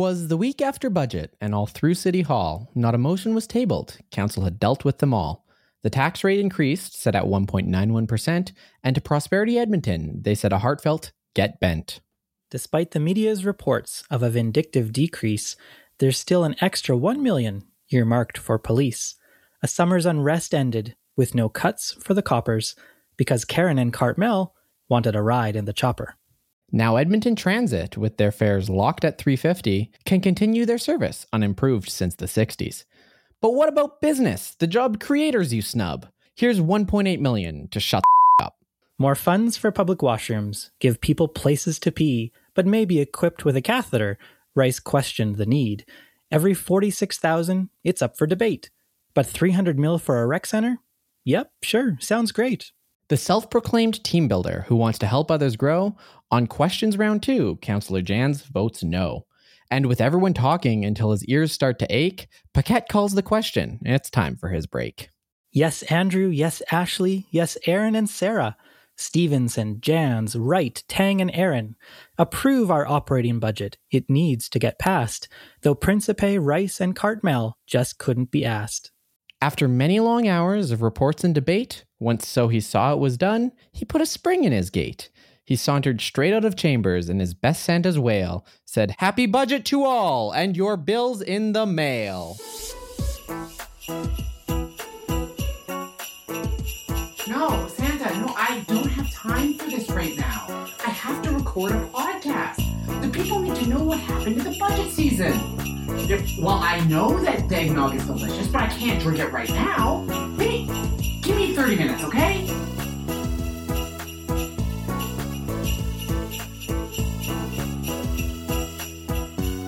'Twas the week after budget, and all through City Hall, not a motion was tabled. Council had dealt with them all. The tax rate increased, set at 1.91%, and to Prosperity Edmonton, they said a heartfelt get bent. Despite the media's reports of a vindictive decrease, there's still an extra 1 million earmarked for police. A summer's unrest ended with no cuts for the coppers because Karen and Cartmell wanted a ride in the chopper. Now Edmonton Transit, with their fares locked at 350, can continue their service unimproved since the 60s. But what about business? The job creators you snub. Here's 1.8 million to shut up. More funds for public washrooms give people places to pee, but may be equipped with a catheter. Rice questioned the need. Every 46,000, it's up for debate. But 300 mil for a rec center? Yep, sure, sounds great. The self proclaimed team builder who wants to help others grow, on questions round two, Councillor Janz votes no. And with everyone talking until his ears start to ache, Paquette calls the question, it's time for his break. Yes, Andrew. Yes, Ashley. Yes, Aaron and Sarah. Stevenson, Janz, Wright, Tang, and Aaron. Approve our operating budget. It needs to get passed, though Principe, Rice, and Cartmell just couldn't be asked. After many long hours of reports and debate, once so he saw it was done, he put a spring in his gait. He sauntered straight out of chambers and his best Santa's wail said, Happy budget to all, and your bills in the mail. No, Santa, no, I don't have time for this right now. I have to record a podcast. The people need to know what happened in the budget season. Well, I know that eggnog is delicious, but I can't drink it right now. Wait, give me 30 minutes, okay?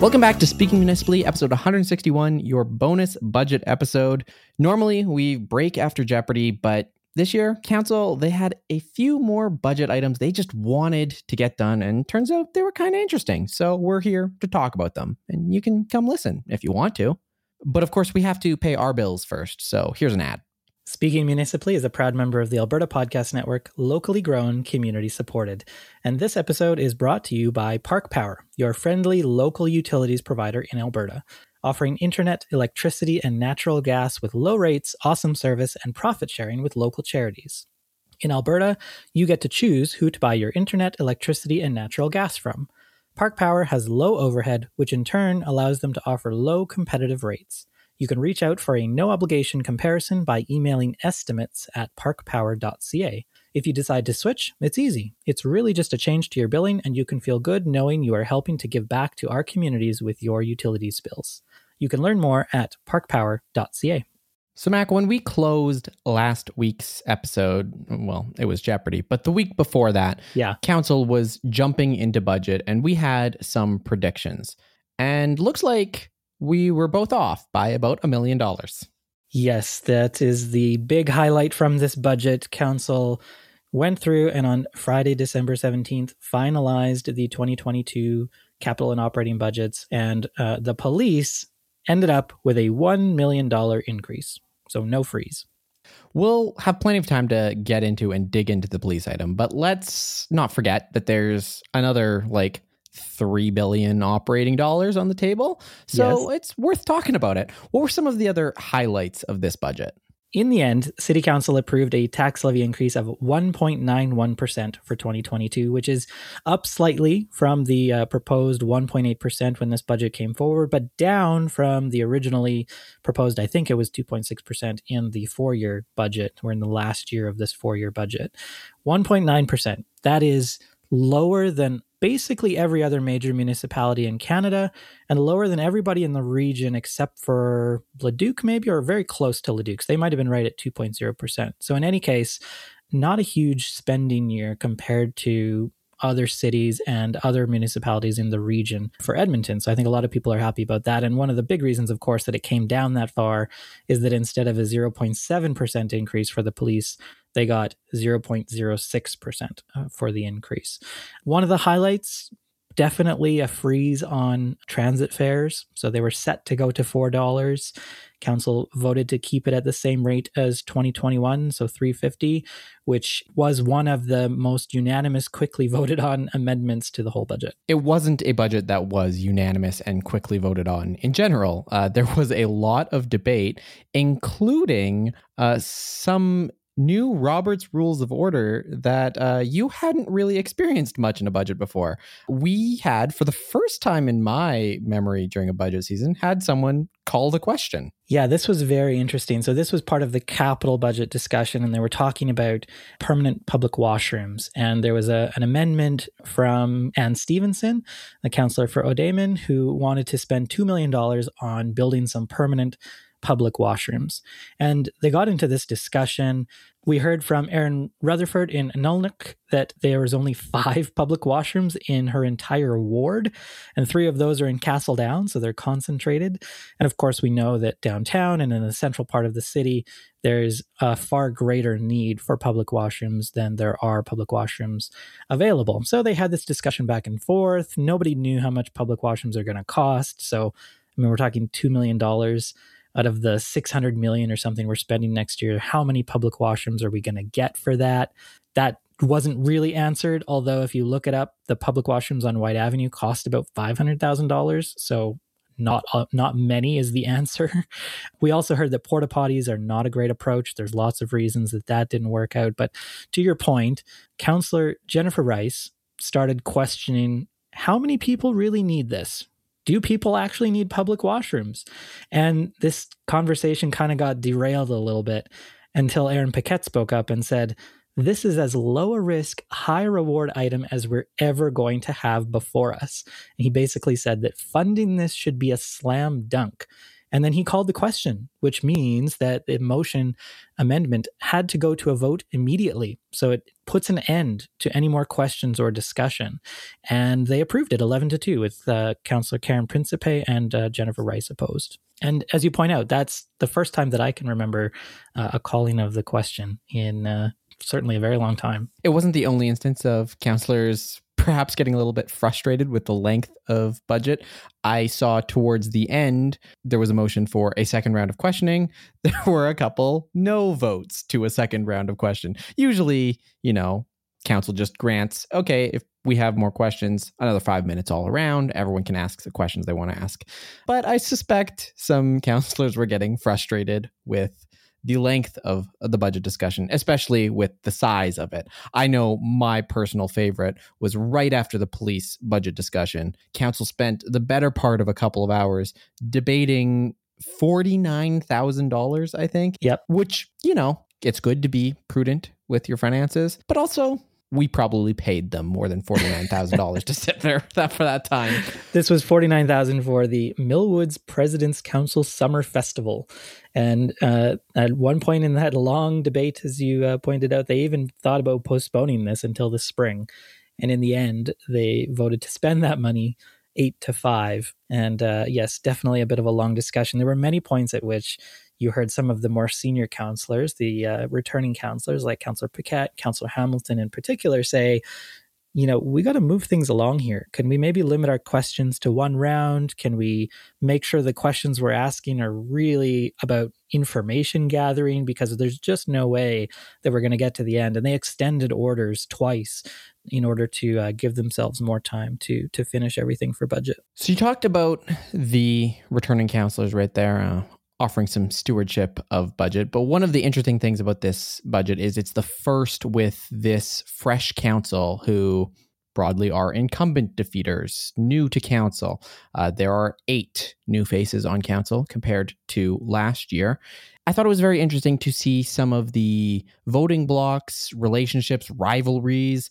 Welcome back to Speaking Municipally, episode 161, your bonus budget episode. Normally, we break after Jeopardy, but this year, Council, they had a few more budget items they just wanted to get done, and turns out they were kind of interesting. So we're here to talk about them, and you can come listen if you want to. But of course, we have to pay our bills first, so here's an ad. Speaking Municipally is a proud member of the Alberta Podcast Network, locally grown, community supported. And this episode is brought to you by Park Power, your friendly local utilities provider in Alberta, offering internet, electricity, and natural gas with low rates, awesome service, and profit sharing with local charities. In Alberta, you get to choose who to buy your internet, electricity, and natural gas from. Park Power has low overhead, which in turn allows them to offer low competitive rates. You can reach out for a no obligation comparison by emailing estimates at parkpower.ca. If you decide to switch, it's easy. It's really just a change to your billing, and you can feel good knowing you are helping to give back to our communities with your utilities bills. You can learn more at parkpower.ca. So, Mac, when we closed last week's episode, well, it was Jeopardy, but the week before that, Yeah. Council was jumping into budget and we had some predictions. And looks like we were both off by about a million dollars. Yes, that is the big highlight from this budget. Council went through and on Friday, December 17th, finalized the 2022 capital and operating budgets. And uh, the police ended up with a $1 million increase. So no freeze. We'll have plenty of time to get into and dig into the police item, but let's not forget that there's another like 3 billion operating dollars on the table. So it's worth talking about it. What were some of the other highlights of this budget? In the end, City Council approved a tax levy increase of 1.91% for 2022, which is up slightly from the uh, proposed 1.8% when this budget came forward, but down from the originally proposed, I think it was 2.6% in the four year budget. We're in the last year of this four year budget. 1.9%. That is lower than basically every other major municipality in Canada and lower than everybody in the region except for Leduc, maybe, or very close to Leduc. They might have been right at 2.0%. So, in any case, not a huge spending year compared to other cities and other municipalities in the region for Edmonton. So I think a lot of people are happy about that. And one of the big reasons, of course, that it came down that far is that instead of a 0.7% increase for the police, they got 0.06% uh, for the increase. One of the highlights definitely a freeze on transit fares. So they were set to go to $4. Council voted to keep it at the same rate as 2021, so 350, which was one of the most unanimous, quickly voted on amendments to the whole budget. It wasn't a budget that was unanimous and quickly voted on. In general, uh, there was a lot of debate, including uh, some new Robert's Rules of Order that uh, you hadn't really experienced much in a budget before. We had, for the first time in my memory during a budget season, had someone call the question. Yeah, this was very interesting. So, this was part of the capital budget discussion, and they were talking about permanent public washrooms. And there was a, an amendment from Anne Stevenson, the counselor for O-day'min, who wanted to spend $2 million on building some permanent public washrooms. And they got into this discussion. We heard from Erin Rutherford in Nulnook that there was only five public washrooms in her entire ward, and three of those are in Castle Down, so they're concentrated. And of course, we know that downtown and in the central part of the city, there's a far greater need for public washrooms than there are public washrooms available. So they had this discussion back and forth. Nobody knew how much public washrooms are going to cost. So, I mean, we're talking $2 million out of the 600 million or something we're spending next year how many public washrooms are we going to get for that that wasn't really answered although if you look it up the public washrooms on Whyte Avenue cost about $500,000 so not uh, not many is the answer. We also heard that porta potties are not a great approach. There's lots of reasons that that didn't work out, but to your point, counselor Jennifer Rice started questioning how many people really need this? Do people actually need public washrooms? And this conversation kind of got derailed a little bit until Aaron Paquette spoke up and said, This is as low a risk, high reward item as we're ever going to have before us. And he basically said that funding this should be a slam dunk. And then he called the question, which means that the motion amendment had to go to a vote immediately. So it puts an end to any more questions or discussion. And they approved it 11 to 2 with uh, Councillor Karen Principe and uh, Jennifer Rice opposed. And as you point out, that's the first time that I can remember uh, a calling of the question in uh, certainly a very long time. It wasn't the only instance of councillors perhaps getting a little bit frustrated with the length of budget. I saw towards the end there was a motion for a second round of questioning. There were a couple no votes to a second round of question. Usually, you know, council just grants, okay, if we have more questions, another five minutes all around. Everyone can ask the questions they want to ask. But I suspect some councillors were getting frustrated with the length of the budget discussion, especially with the size of it. I know my personal favorite was right after the police budget discussion. Council spent the better part of a couple of hours debating $49,000, I think. Yep. Which, you know, it's good to be prudent with your finances, but also we probably paid them more than $49,000 to sit there for that, time. This was 49000 for the Millwoods President's Council Summer Festival. And uh, at one point in that long debate, as you uh, pointed out, they even thought about postponing this until the spring. And in the end, they voted to spend that money eight to five. And uh, yes, definitely a bit of a long discussion. There were many points at which you heard some of the more senior counselors, the uh, returning counselors like Counselor Paquette, Counselor Hamilton in particular, say, you know, we got to move things along here. Can we maybe limit our questions to one round? Can we make sure the questions we're asking are really about information gathering? Because there's just no way that we're going to get to the end. And they extended orders twice in order to uh, give themselves more time to to finish everything for budget. So you talked about the returning counselors right there. Uh, offering some stewardship of budget. But one of the interesting things about this budget is it's the first with this fresh council who broadly are incumbent defeaters, new to council. Uh, there are eight new faces on council compared to last year. I thought it was very interesting to see some of the voting blocks, relationships, rivalries,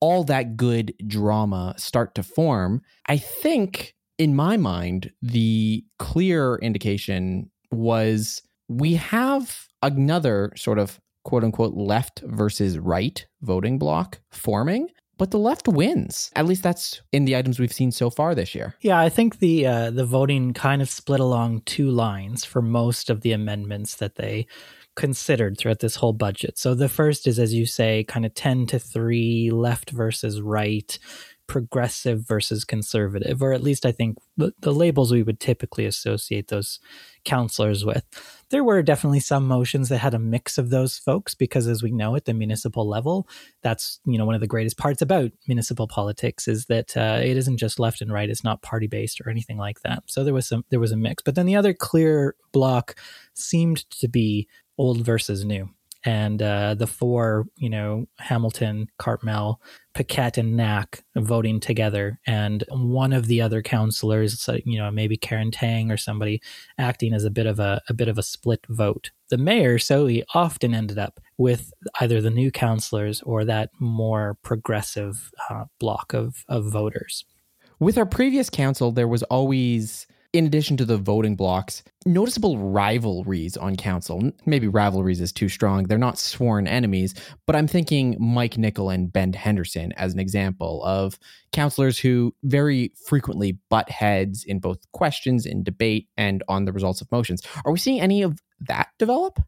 all that good drama start to form. I think in my mind, the clear indication was we have another sort of quote unquote left versus right voting block forming but the left wins. At least that's in the items we've seen so far this year. Yeah, I think the uh, the voting kind of split along two lines for most of the amendments that they considered throughout this whole budget. So the first is, as you say, kind of ten to three left versus right progressive versus conservative, or at least I think the, the labels we would typically associate those counselors with. There were definitely some motions that had a mix of those folks because as we know at the municipal level, that's, you know, one of the greatest parts about municipal politics is that uh, it isn't just left and right, it's not party based or anything like that. So there was some there was a mix. But then the other clear block seemed to be old versus new and uh, the four, you know, Hamilton, Cartmell, Paquette, and Knack voting together, and one of the other councillors, you know, maybe Keren Tang or somebody, acting as a bit of a, a bit of a split vote. The mayor, Sohi, often ended up with either the new councillors or that more progressive uh, block of of voters. With our previous council, there was always in addition to the voting blocks, noticeable rivalries on council. Maybe rivalries is too strong. They're not sworn enemies, but I'm thinking Mike Nickel and Ben Henderson as an example of councillors who very frequently butt heads in both questions, in debate, and on the results of motions. Are we seeing any of that develop?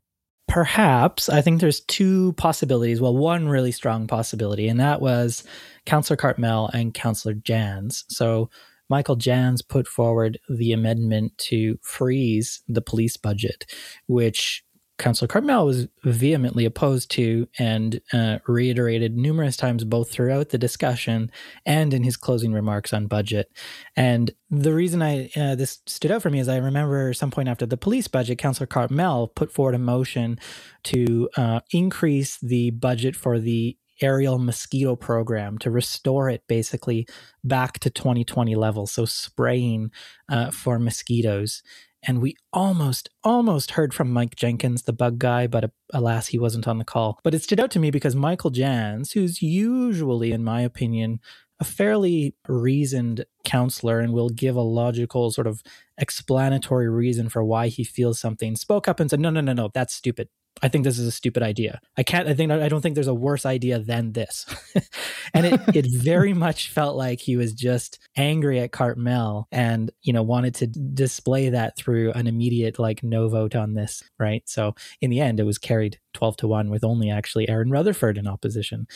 Perhaps. I think there's two possibilities. Well, one really strong possibility, and that was Councillor Cartmell and Councillor Janz. So Michael Janz put forward the amendment to freeze the police budget, which Councillor Cartmell was vehemently opposed to and uh, reiterated numerous times, both throughout the discussion and in his closing remarks on budget. And the reason I uh, this stood out for me is I remember some point after the police budget, Councillor Cartmell put forward a motion to uh, increase the budget for the aerial mosquito program to restore it basically back to 2020 levels. So spraying uh, for mosquitoes. And we almost, almost heard from Mike Jenkins, the bug guy, but uh, alas, he wasn't on the call. But it stood out to me because Michael Janz, who's usually, in my opinion, a fairly reasoned counselor and will give a logical sort of explanatory reason for why he feels something, spoke up and said, No, no, no, no, that's stupid. I think this is a stupid idea. I can't. I think I don't think there's a worse idea than this. and it it very much felt like he was just angry at Cartmell and you know wanted to display that through an immediate like no vote on this. Right. So in the end, it was carried 12 to 1 with only actually Erin Rutherford in opposition.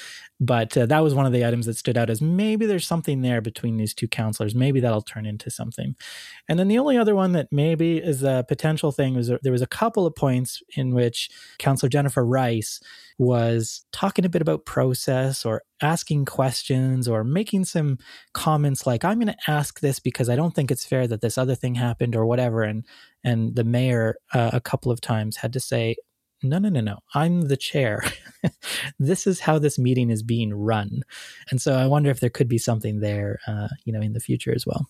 But uh, that was one of the items that stood out as maybe there's something there between these two counselors. Maybe that'll turn into something. And then the only other one that maybe is a potential thing was there was a couple of points in which Counselor Jennifer Rice was talking a bit about process or asking questions or making some comments like i'm going to ask this because i don't think it's fair that this other thing happened or whatever and and the mayor uh, a couple of times had to say no, no, no, no. I'm the chair. this is how this meeting is being run. And so I wonder if there could be something there, uh, you know, in the future as well.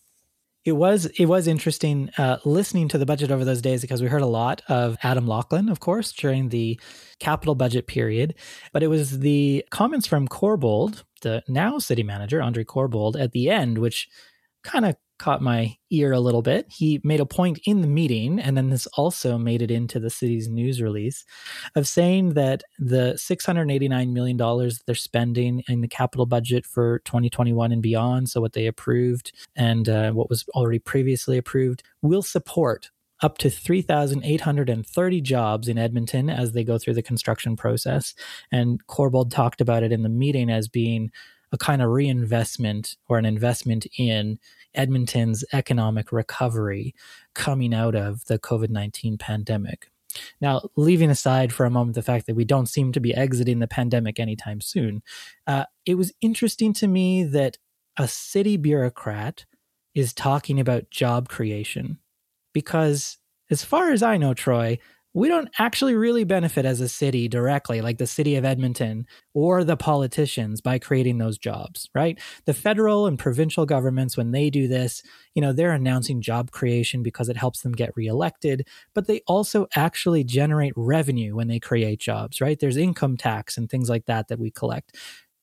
It was it was interesting uh, listening to the budget over those days because we heard a lot of Adam Laughlin, of course, during the capital budget period. But it was the comments from Corbould, the now city manager, Andre Corbould, at the end, which kind of caught my ear a little bit. He made a point in the meeting, and then this also made it into the city's news release, of saying that the $689 million they're spending in the capital budget for 2021 and beyond, so what they approved and uh, what was already previously approved, will support up to 3,830 jobs in Edmonton as they go through the construction process. And Corbould talked about it in the meeting as being a kind of reinvestment or an investment in Edmonton's economic recovery coming out of the COVID 19 pandemic. Now, leaving aside for a moment the fact that we don't seem to be exiting the pandemic anytime soon, uh, it was interesting to me that a city bureaucrat is talking about job creation because, as far as I know, Troy, we don't actually really benefit as a city directly, like the city of Edmonton or the politicians by creating those jobs, right? The federal and provincial governments, when they do this, you know, they're announcing job creation because it helps them get reelected, but they also actually generate revenue when they create jobs, right? There's income tax and things like that that we collect.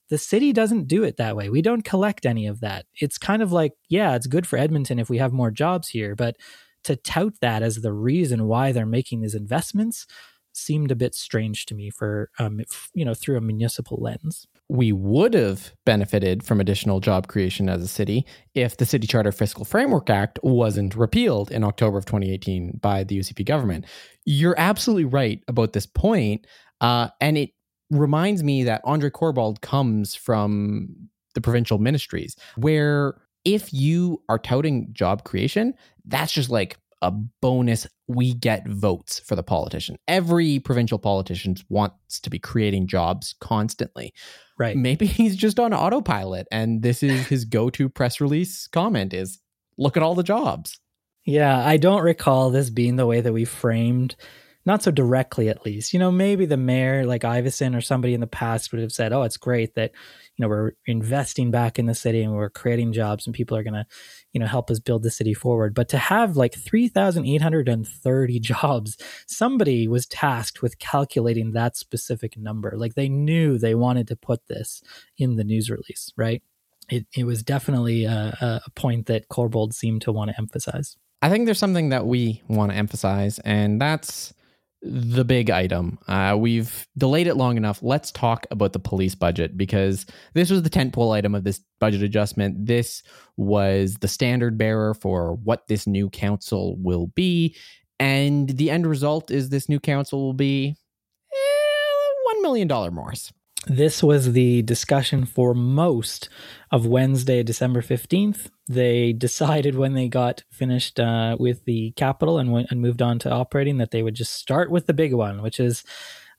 The city doesn't do it that way. We don't collect any of that. It's kind of like, yeah, it's good for Edmonton if we have more jobs here, but to tout that as the reason why they're making these investments seemed a bit strange to me for um, you know through a municipal lens we would have benefited from additional job creation as a city if the City Charter Fiscal Framework Act wasn't repealed in October of 2018 by the UCP government. You're absolutely right about this point, uh, and it reminds me that Andre Corbould comes from the provincial ministries, where if you are touting job creation, that's just like a bonus. We get votes for the politician. Every provincial politician wants to be creating jobs constantly. Right. Maybe he's just on autopilot and this is his go-to press release comment is look at all the jobs. Yeah, I don't recall this being the way that we framed not so directly at least. You know, maybe the mayor like Iveson or somebody in the past would have said, "Oh, it's great that you know we're investing back in the city and we're creating jobs and people are going to, you know, help us build the city forward." But to have like 3,830 jobs, somebody was tasked with calculating that specific number. Like they knew they wanted to put this in the news release, right? It, it was definitely a, a point that Corbould seemed to want to emphasize. I think there's something that we want to emphasize, and that's the big item. Uh, we've delayed it long enough. Let's talk about the police budget because this was the tentpole item of this budget adjustment. This was the standard bearer for what this new council will be. And the end result is this new council will be eh, $1 million more. This was the discussion for most of Wednesday, December 15th. They decided when they got finished uh, with the capital and, went, and moved on to operating that they would just start with the big one, which is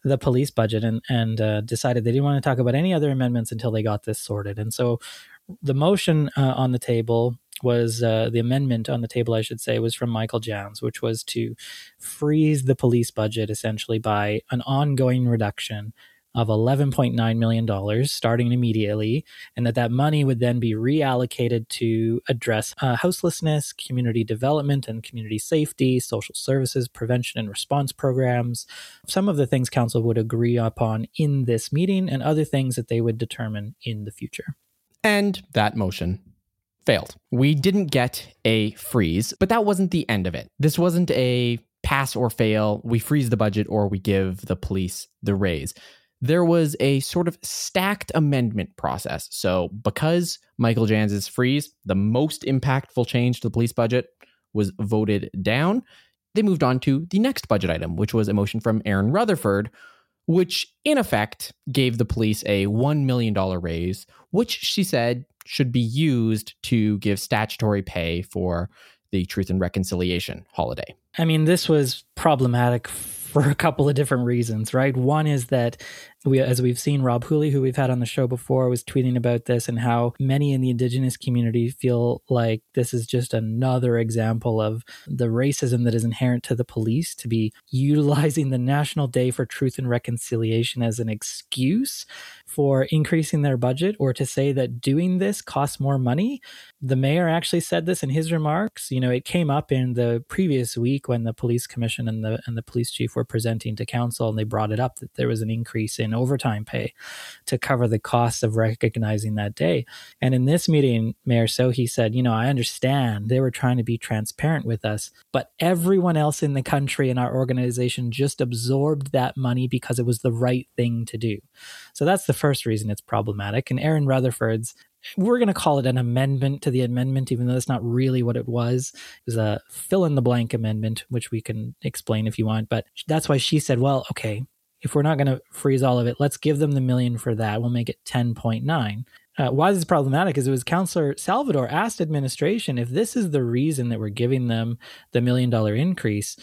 the police budget, and, and uh, decided they didn't want to talk about any other amendments until they got this sorted. And so the motion uh, on the table was uh, the amendment on the table, I should say, was from Michael Janz, which was to freeze the police budget essentially by an ongoing reduction of $11.9 million starting immediately, and that that money would then be reallocated to address uh, houselessness, community development and community safety, social services, prevention and response programs, some of the things council would agree upon in this meeting, and other things that they would determine in the future. And that motion failed. We didn't get a freeze, but that wasn't the end of it. This wasn't a pass or fail. We freeze the budget or we give the police the raise there was a sort of stacked amendment process. So, because Michael Janz's freeze, the most impactful change to the police budget, was voted down, they moved on to the next budget item, which was a motion from Erin Rutherford, which in effect gave the police a $1 million raise, which she said should be used to give statutory pay for the Truth and Reconciliation holiday. I mean, this was problematic for a couple of different reasons, right? One is that we, as we've seen, Rob Hooley, who we've had on the show before, was tweeting about this and how many in the Indigenous community feel like this is just another example of the racism that is inherent to the police to be utilizing the National Day for Truth and Reconciliation as an excuse for increasing their budget or to say that doing this costs more money. The mayor actually said this in his remarks. You know, it came up in the previous week when the police commission and the and the police chief were presenting to council and they brought it up that there was an increase in overtime pay to cover the costs of recognizing that day. And in this meeting, Mayor Sohi said, you know, I understand they were trying to be transparent with us, but everyone else in the country and our organization just absorbed that money because it was the right thing to do. So that's the first reason it's problematic. And Erin Rutherford's we're going to call it an amendment to the amendment, even though that's not really what it was. It was a fill in the blank amendment, which we can explain if you want. But that's why she said, well, okay, if we're not going to freeze all of it, let's give them the million for that. We'll make it 10.9. Uh, why this is problematic is it was Councillor Salvador asked administration if this is the reason that we're giving them the million dollar increase,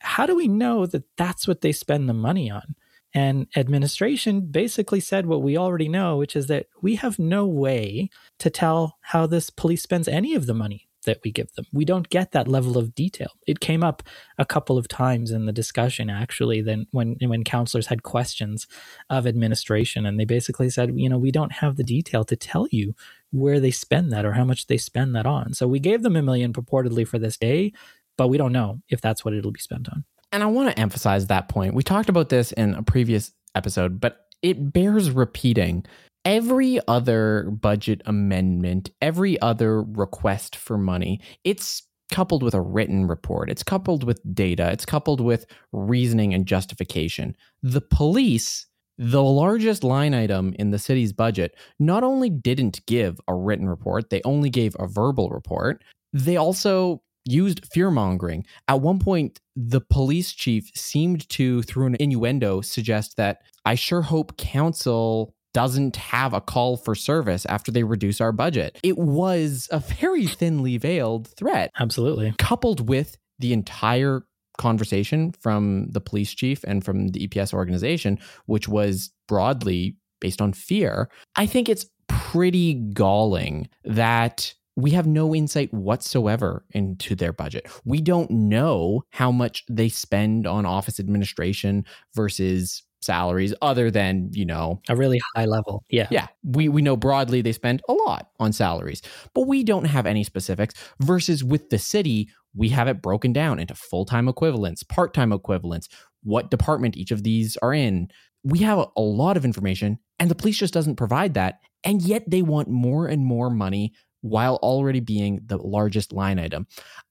how do we know that that's what they spend the money on? And administration basically said what we already know, which is that we have no way to tell how this police spends any of the money that we give them. We don't get that level of detail. It came up a couple of times in the discussion actually then when when counselors had questions of administration and they basically said, you know, we don't have the detail to tell you where they spend that or how much they spend that on. So we gave them a million purportedly for this day, but we don't know if that's what it'll be spent on. And I want to emphasize that point. We talked about this in a previous episode, but it bears repeating. Every other budget amendment, every other request for money, it's coupled with a written report. It's coupled with data. It's coupled with reasoning and justification. The police, the largest line item in the city's budget, not only didn't give a written report, they only gave a verbal report. They also used fear mongering. At one point, the police chief seemed to, through an innuendo, suggest that I sure hope council doesn't have a call for service after they reduce our budget. It was a very thinly veiled threat. Absolutely. Coupled with the entire conversation from the police chief and from the EPS organization, which was broadly based on fear, I think it's pretty galling that we have no insight whatsoever into their budget. We don't know how much they spend on office administration versus salaries other than, you know, a really high level. Yeah. Yeah. We we know broadly they spend a lot on salaries, but we don't have any specifics versus with the city, we have it broken down into full-time equivalents, part-time equivalents, what department each of these are in. We have a, a lot of information and the police just doesn't provide that. And yet they want more and more money while already being the largest line item.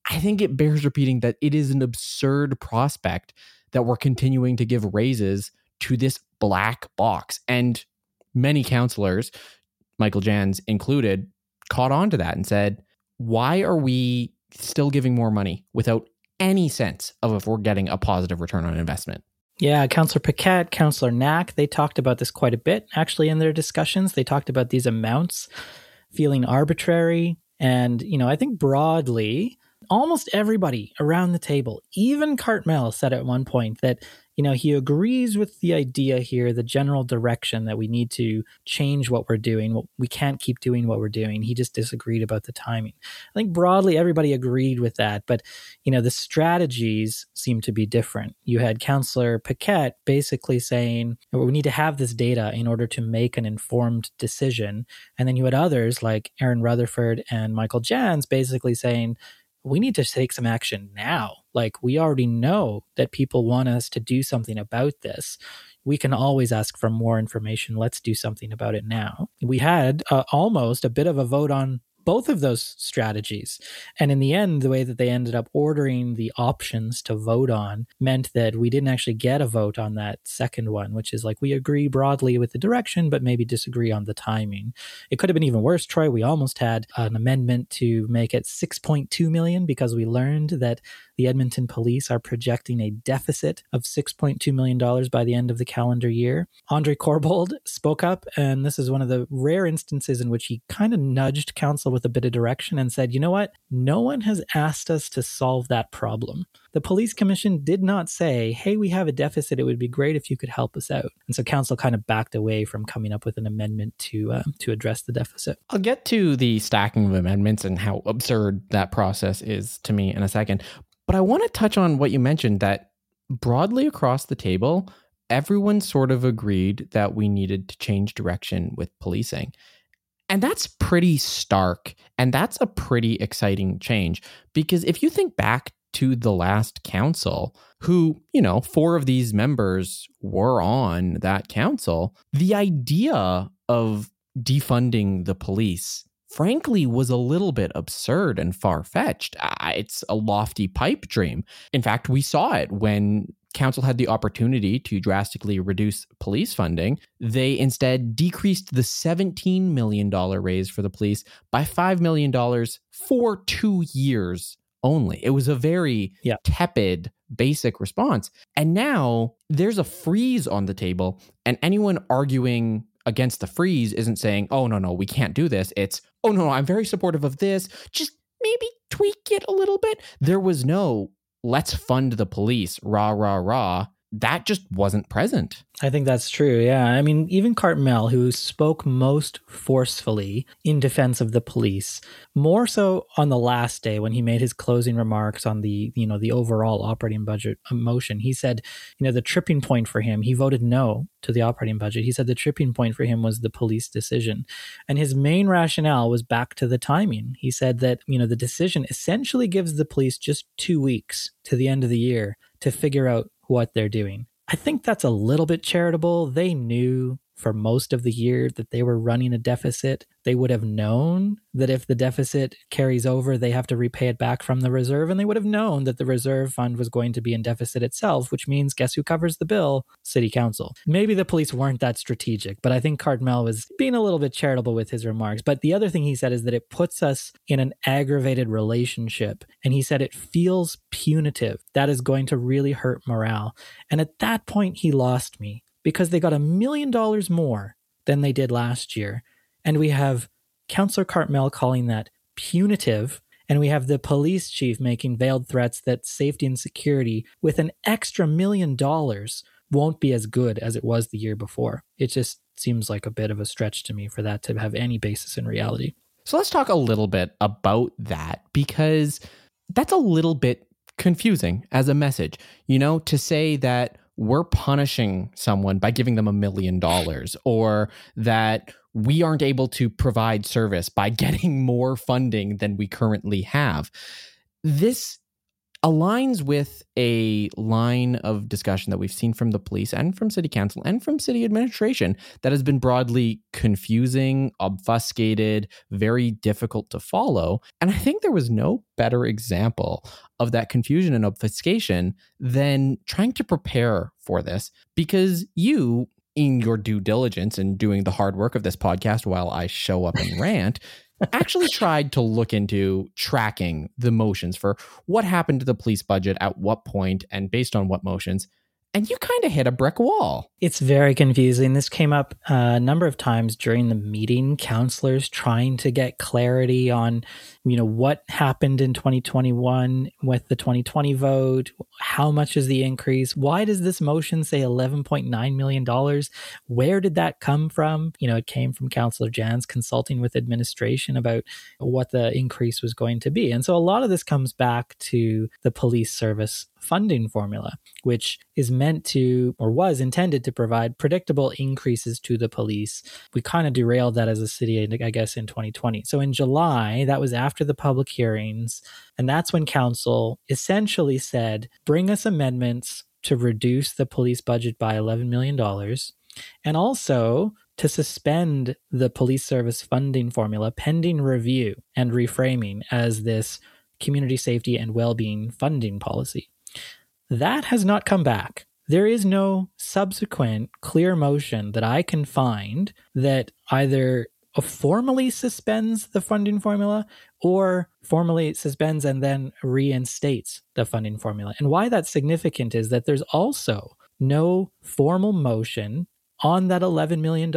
I think it bears repeating that it is an absurd prospect that we're continuing to give raises to this black box. And many counselors, Michael Janz included, caught on to that and said, why are we still giving more money without any sense of if we're getting a positive return on investment? Yeah, Councillor Paquette, Councillor Knack, they talked about this quite a bit actually in their discussions. They talked about these amounts feeling arbitrary. And, you know, I think broadly, almost everybody around the table, even Cartmell said at one point that you know, he agrees with the idea here, the general direction that we need to change what we're doing. We can't keep doing what we're doing. He just disagreed about the timing. I think broadly everybody agreed with that, but you know, the strategies seem to be different. You had Councillor Paquette basically saying we need to have this data in order to make an informed decision, and then you had others like Erin Rutherford and Michael Janz basically saying we need to take some action now. Like, we already know that people want us to do something about this. We can always ask for more information. Let's do something about it now. We had uh, almost a bit of a vote on both of those strategies. And in the end, the way that they ended up ordering the options to vote on meant that we didn't actually get a vote on that second one, which is like we agree broadly with the direction, but maybe disagree on the timing. It could have been even worse, Troy. We almost had an amendment to make it 6.2 million because we learned that the Edmonton police are projecting a deficit of $6.2 million by the end of the calendar year. Andre Corbould spoke up, and this is one of the rare instances in which he kind of nudged council with a bit of direction and said, you know what? No one has asked us to solve that problem. The police commission did not say, hey, we have a deficit. It would be great if you could help us out. And so council kind of backed away from coming up with an amendment to uh, to address the deficit. I'll get to the stacking of amendments and how absurd that process is to me in a second. But I want to touch on what you mentioned that broadly across the table, everyone sort of agreed that we needed to change direction with policing. And that's pretty stark. And that's a pretty exciting change because if you think back to the last council, who, you know, four of these members were on that council, the idea of defunding the police frankly was a little bit absurd and far fetched. It's a lofty pipe dream. In fact, we saw it when council had the opportunity to drastically reduce police funding. They instead decreased the $17 million raise for the police by $5 million for two years only. It was a very yeah. tepid, basic response. And now there's a freeze on the table, and anyone arguing against the freeze isn't saying, oh, no, no, we can't do this. It's, oh, no, I'm very supportive of this. Just maybe tweak it a little bit. There was no, let's fund the police, rah, rah, rah that just wasn't present. I think that's true. Yeah. I mean, even Cartmell, who spoke most forcefully in defense of the police, more so on the last day when he made his closing remarks on the, you know, the overall operating budget motion, he said, you know, the tripping point for him, he voted no to the operating budget. He said the tripping point for him was the police decision. And his main rationale was back to the timing. He said that, you know, the decision essentially gives the police just two weeks to the end of the year to figure out what they're doing. I think that's a little bit charitable. They knew for most of the year that they were running a deficit, they would have known that if the deficit carries over, they have to repay it back from the reserve. And they would have known that the reserve fund was going to be in deficit itself, which means guess who covers the bill? City Council. Maybe the police weren't that strategic, but I think Cartmell was being a little bit charitable with his remarks. But the other thing he said is that it puts us in an aggravated relationship. And he said it feels punitive. That is going to really hurt morale. And at that point, he lost me because they got a million dollars more than they did last year. And we have Councillor Cartmell calling that punitive. And we have the police chief making veiled threats that safety and security with an extra million dollars won't be as good as it was the year before. It just seems like a bit of a stretch to me for that to have any basis in reality. So let's talk a little bit about that because that's a little bit confusing as a message. You know, to say that we're punishing someone by giving them a million dollars or that we aren't able to provide service by getting more funding than we currently have. This aligns with a line of discussion that we've seen from the police and from city council and from city administration that has been broadly confusing, obfuscated, very difficult to follow. And I think there was no better example of that confusion and obfuscation than trying to prepare for this because you in your due diligence and doing the hard work of this podcast while I show up and rant actually tried to look into tracking the motions for what happened to the police budget at what point and based on what motions and you kind of hit a brick wall. It's very confusing. This came up uh, a number of times during the meeting. Counselors trying to get clarity on, you know, what happened in 2021 with the 2020 vote. How much is the increase? Why does this motion say 11.9 million dollars? Where did that come from? You know, it came from Counselor Janz consulting with administration about what the increase was going to be. And so a lot of this comes back to the police service funding formula, which is meant to or was intended to provide predictable increases to the police. We kind of derailed that as a city, I guess, in 2020. So in July, that was after the public hearings. And that's when council essentially said, bring us amendments to reduce the police budget by $11 million and also to suspend the police service funding formula pending review and reframing as this community safety and well-being funding policy. That has not come back. There is no subsequent clear motion that I can find that either formally suspends the funding formula or formally suspends and then reinstates the funding formula. And why that's significant is that there's also no formal motion on that $11 million.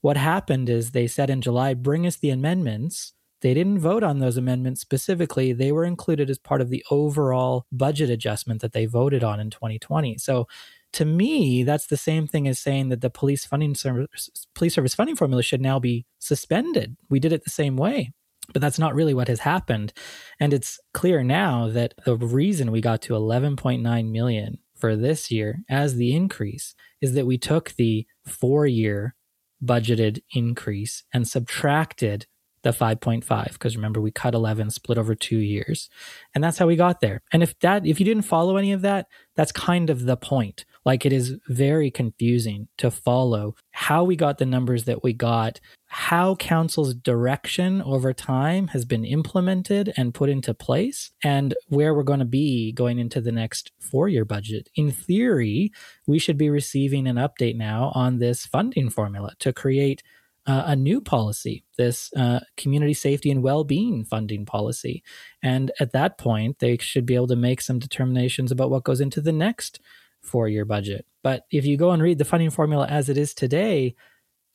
What happened is they said in July, bring us the amendments they didn't vote on those amendments specifically. They were included as part of the overall budget adjustment that they voted on in 2020. So to me, that's the same thing as saying that the police funding service, police service funding formula should now be suspended. We did it the same way. But that's not really what has happened. And it's clear now that the reason we got to 11.9 million for this year as the increase is that we took the four year budgeted increase and subtracted the 5.5 because remember we cut 11 split over 2 years. And that's how we got there. And if that if you didn't follow any of that that's kind of the point. Like it is very confusing to follow how we got the numbers that we got how council's direction over time has been implemented and put into place and where we're going to be going into the next 4 year budget. In theory we should be receiving an update now on this funding formula to create uh, a new policy, this uh, community safety and well being funding policy. And at that point, they should be able to make some determinations about what goes into the next four year budget. But if you go and read the funding formula as it is today,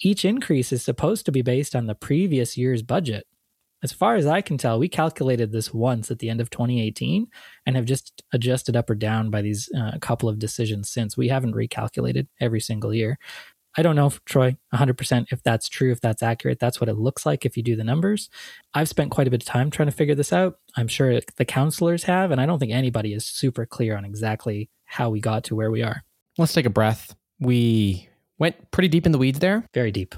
each increase is supposed to be based on the previous year's budget. As far as I can tell, we calculated this once at the end of 2018 and have just adjusted up or down by these uh, couple of decisions since. We haven't recalculated every single year. I don't know, Troy, 100% if that's true, if that's accurate. That's what it looks like if you do the numbers. I've spent quite a bit of time trying to figure this out. I'm sure the counselors have, and I don't think anybody is super clear on exactly how we got to where we are. Let's take a breath. We went pretty deep in the weeds there. Very deep.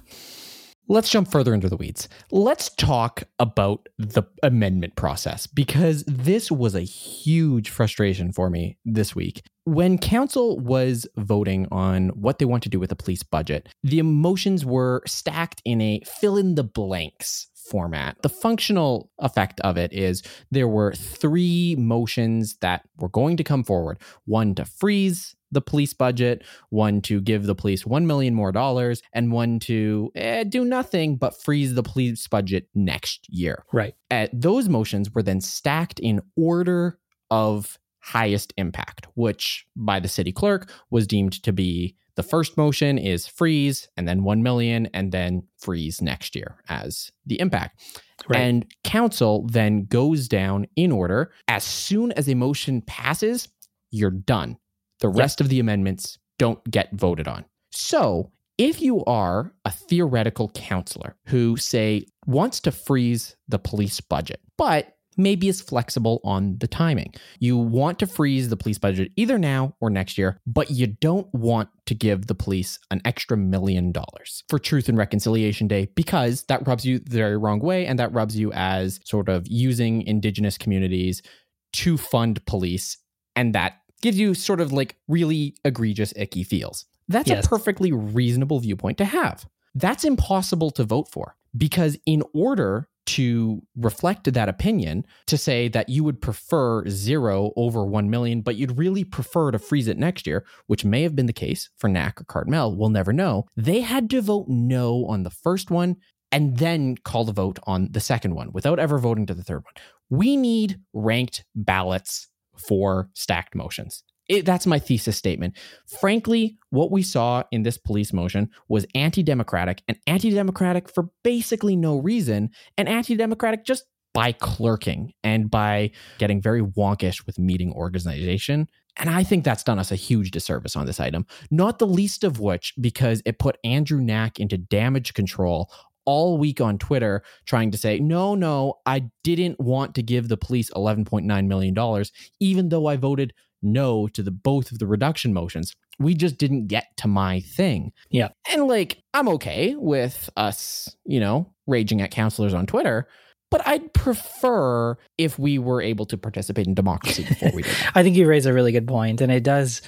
Let's jump further into the weeds. Let's talk about the amendment process because this was a huge frustration for me this week. When council was voting on what they want to do with the police budget, the emotions were stacked in a fill in the blanks format. The functional effect of it is there were three motions that were going to come forward one to freeze the police budget, one to give the police 1 million more dollars, and one to eh, do nothing but freeze the police budget next year. Right. Uh, those motions were then stacked in order of highest impact, which by the city clerk was deemed to be the first motion is freeze and then 1 million and then freeze next year as the impact. Right. And council then goes down in order. As soon as a motion passes, you're done. The rest yep. of the amendments don't get voted on. So, if you are a theoretical counselor who, say, wants to freeze the police budget, but maybe is flexible on the timing. You want to freeze the police budget either now or next year, but you don't want to give the police an extra million dollars for Truth and Reconciliation Day because that rubs you the very wrong way and that rubs you as sort of using indigenous communities to fund police and that gives you sort of like really egregious icky feels. That's yes. a perfectly reasonable viewpoint to have. That's impossible to vote for because in order to reflect that opinion to say that you would prefer zero over 1 million, but you'd really prefer to freeze it next year, which may have been the case for Knack or Cartmell, we'll never know. They had to vote no on the first one and then call the vote on the second one without ever voting to the third one. We need ranked ballots for stacked motions. It, that's my thesis statement. Frankly, what we saw in this police motion was anti democratic and anti democratic for basically no reason, and anti democratic just by clerking and by getting very wonkish with meeting organization. And I think that's done us a huge disservice on this item, not the least of which because it put Andrew Knack into damage control all week on Twitter trying to say, no, no, I didn't want to give the police $11.9 million, even though I voted no to the both of the reduction motions. We just didn't get to my thing. Yeah. And like, I'm okay with us, you know, raging at counselors on Twitter, but I'd prefer if we were able to participate in democracy before we did. I think you raise a really good point, and it does.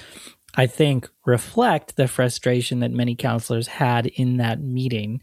I think reflect the frustration that many counselors had in that meeting.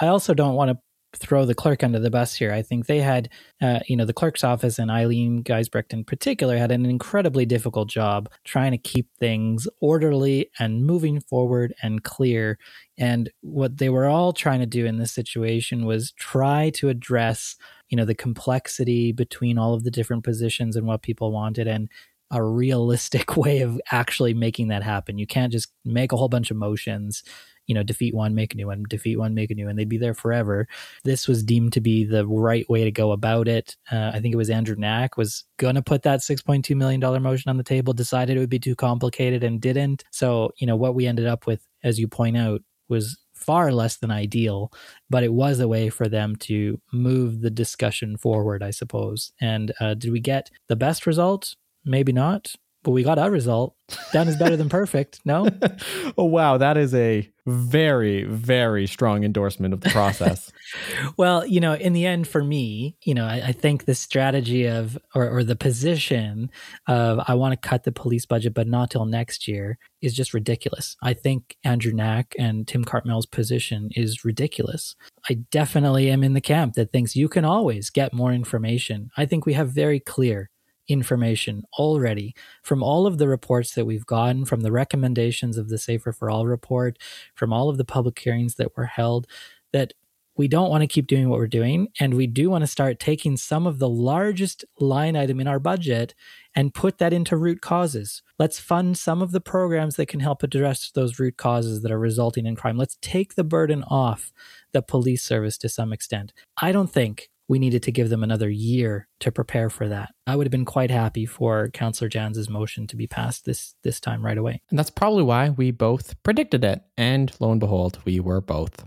I also don't want to throw the clerk under the bus here. I think they had, uh, you know, the clerk's office and Aileen Giesbrecht in particular had an incredibly difficult job trying to keep things orderly and moving forward and clear. And what they were all trying to do in this situation was try to address, you know, the complexity between all of the different positions and what people wanted and a realistic way of actually making that happen. You can't just make a whole bunch of motions you know, defeat one, make a new one, defeat one, make a new, one. they'd be there forever. This was deemed to be the right way to go about it. Uh, I think it was Andrew Knack was going to put that $6.2 million motion on the table, decided it would be too complicated and didn't. So, you know, what we ended up with, as you point out, was far less than ideal, but it was a way for them to move the discussion forward, I suppose. And uh, did we get the best result? Maybe not but we got a result. Done is better than perfect. No. oh wow, that is a very very strong endorsement of the process. well, you know, in the end, for me, you know, I, I think the strategy of or, or the position of I want to cut the police budget, but not till next year, is just ridiculous. I think Andrew Knack and Tim Cartmell's position is ridiculous. I definitely am in the camp that thinks you can always get more information. I think we have very clear information already from all of the reports that we've gotten, from the recommendations of the Safer for All report, from all of the public hearings that were held, that we don't want to keep doing what we're doing. And we do want to start taking some of the largest line item in our budget and put that into root causes. Let's fund some of the programs that can help address those root causes that are resulting in crime. Let's take the burden off the police service to some extent. I don't think we needed to give them another year to prepare for that. I would have been quite happy for Councillor Janz's motion to be passed this this time right away. And that's probably why we both predicted it. And lo and behold, we were both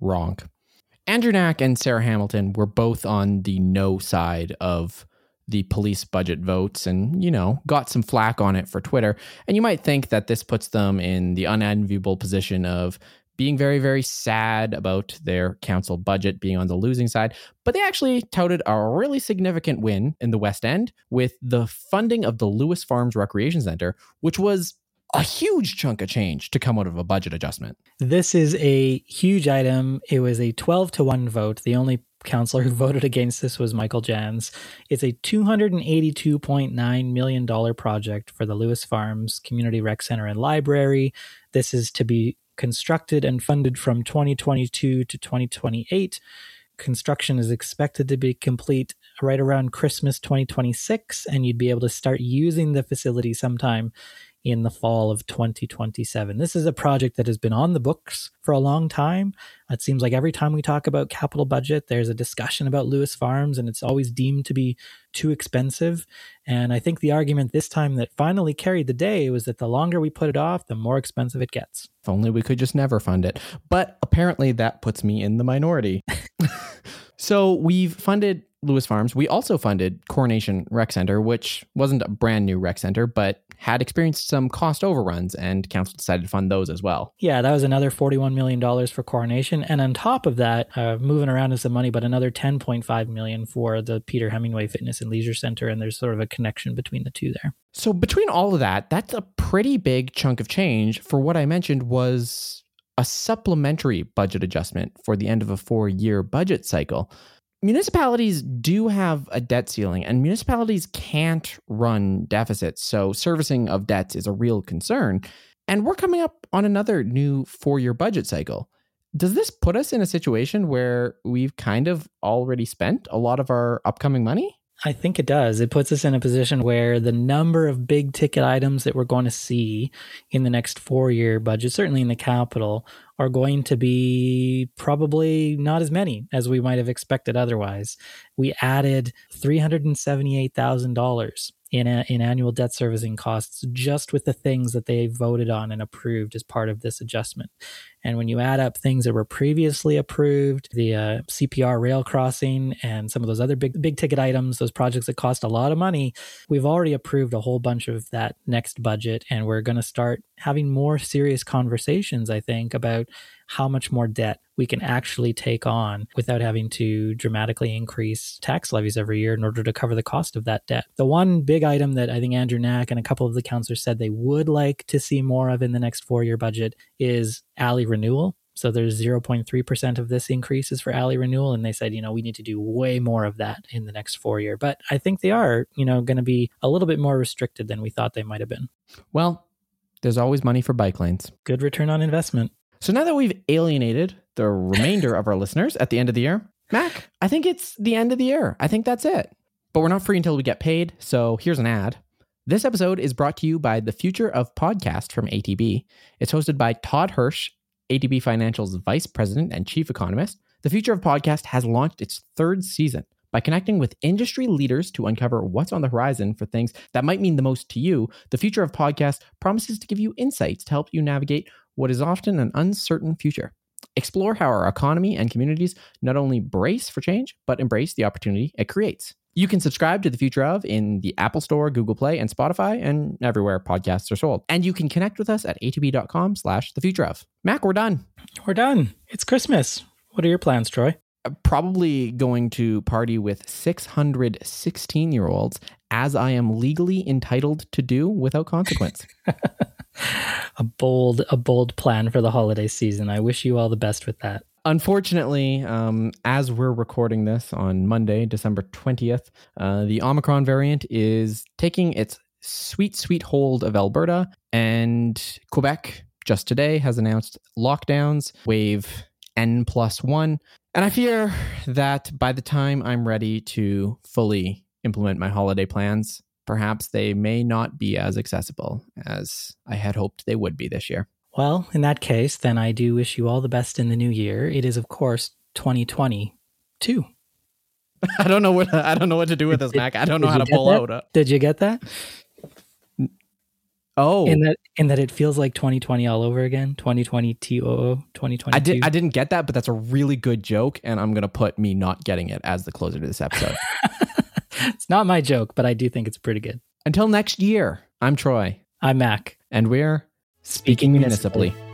wrong. Andrew Knack and Sarah Hamilton were both on the no side of the police budget votes and, you know, got some flack on it for Twitter. And you might think that this puts them in the unenviable position of being very, very sad about their council budget being on the losing side. But they actually touted a really significant win in the West End with the funding of the Lewis Farms Recreation Center, which was a huge chunk of change to come out of a budget adjustment. This is a huge item. It was a 12 to 1 vote. The only councillor who voted against this was Michael Janz. It's a $282.9 million project for the Lewis Farms Community Rec Center and Library. This is to be constructed and funded from 2022 to 2028. Construction is expected to be complete right around Christmas 2026, and you'd be able to start using the facility sometime in the fall of 2027. This is a project that has been on the books for a long time. It seems like every time we talk about capital budget, there's a discussion about Lewis Farms, and it's always deemed to be too expensive. And I think the argument this time that finally carried the day was that the longer we put it off, the more expensive it gets. If only we could just never fund it. But apparently that puts me in the minority. so we've funded Lewis Farms. We also funded Coronation Rec Center, which wasn't a brand new rec center, but had experienced some cost overruns, and council decided to fund those as well. Yeah, that was another $41 million for Coronation. And on top of that, uh, moving around is some money, but another 10.5 million for the Peter Hemingway Fitness and Leisure Center. And there's sort of a connection between the two there. So between all of that, that's a pretty big chunk of change for what I mentioned was a supplementary budget adjustment for the end of a four year budget cycle municipalities do have a debt ceiling and municipalities can't run deficits. So servicing of debts is a real concern. And we're coming up on another new four year budget cycle. Does this put us in a situation where we've kind of already spent a lot of our upcoming money? I think it does. It puts us in a position where the number of big ticket items that we're going to see in the next four year budget, certainly in the capital, are going to be probably not as many as we might have expected otherwise. We added $378,000 in, a, in annual debt servicing costs just with the things that they voted on and approved as part of this adjustment. And when you add up things that were previously approved, the uh, CPR rail crossing and some of those other big big ticket items, those projects that cost a lot of money, we've already approved a whole bunch of that next budget, and we're going to start having more serious conversations. I think about how much more debt we can actually take on without having to dramatically increase tax levies every year in order to cover the cost of that debt. The one big item that I think Andrew Knack and a couple of the councillors said they would like to see more of in the next four year budget is alley renewal. So there's 0.3% of this increase is for alley renewal. And they said, you know, we need to do way more of that in the next four year. But I think they are, you know, going to be a little bit more restricted than we thought they might have been. Well, there's always money for bike lanes. Good return on investment. So now that we've alienated the remainder of our listeners at the end of the year, Mac, I think it's the end of the year. I think that's it. But we're not free until we get paid. So here's an ad. This episode is brought to you by the Future of Podcast from ATB. It's hosted by Todd Hirsch, ATB Financial's Vice President and Chief Economist. The Future of Podcast has launched its third season. By connecting with industry leaders to uncover what's on the horizon for things that might mean the most to you, the Future of Podcast promises to give you insights to help you navigate what is often an uncertain future. Explore how our economy and communities not only brace for change, but embrace the opportunity it creates. You can subscribe to The Future of in the Apple Store, Google Play, and Spotify, and everywhere podcasts are sold. And you can connect with us at atb.com slash The Future of. Mac, we're done. We're done. It's Christmas. What are your plans, Troy? Uh, probably going to party with 616 year olds as I am legally entitled to do without consequence. a bold, a bold plan for the holiday season. I wish you all the best with that. Unfortunately, um, as we're recording this on Monday, December 20th, uh, the Omicron variant is taking its sweet, sweet hold of Alberta. And Quebec, just today, has announced lockdowns, wave N plus one. And I fear that by the time I'm ready to fully implement my holiday plans, perhaps they may not be as accessible as I had hoped they would be this year. Well, in that case, then I do wish you all the best in the new year. It is, of course, 2022. I don't know what I don't know what to do with this, Mac. I don't know how to pull that? out. Did you get that? Oh, in that in that it feels like 2020 all over again. 2020 TOO 2020. I did I didn't get that, but that's a really good joke, and I'm gonna put me not getting it as the closer to this episode. it's not my joke, but I do think it's pretty good. Until next year, I'm Troy. I'm Mac, and we're Speaking municipally. Ho,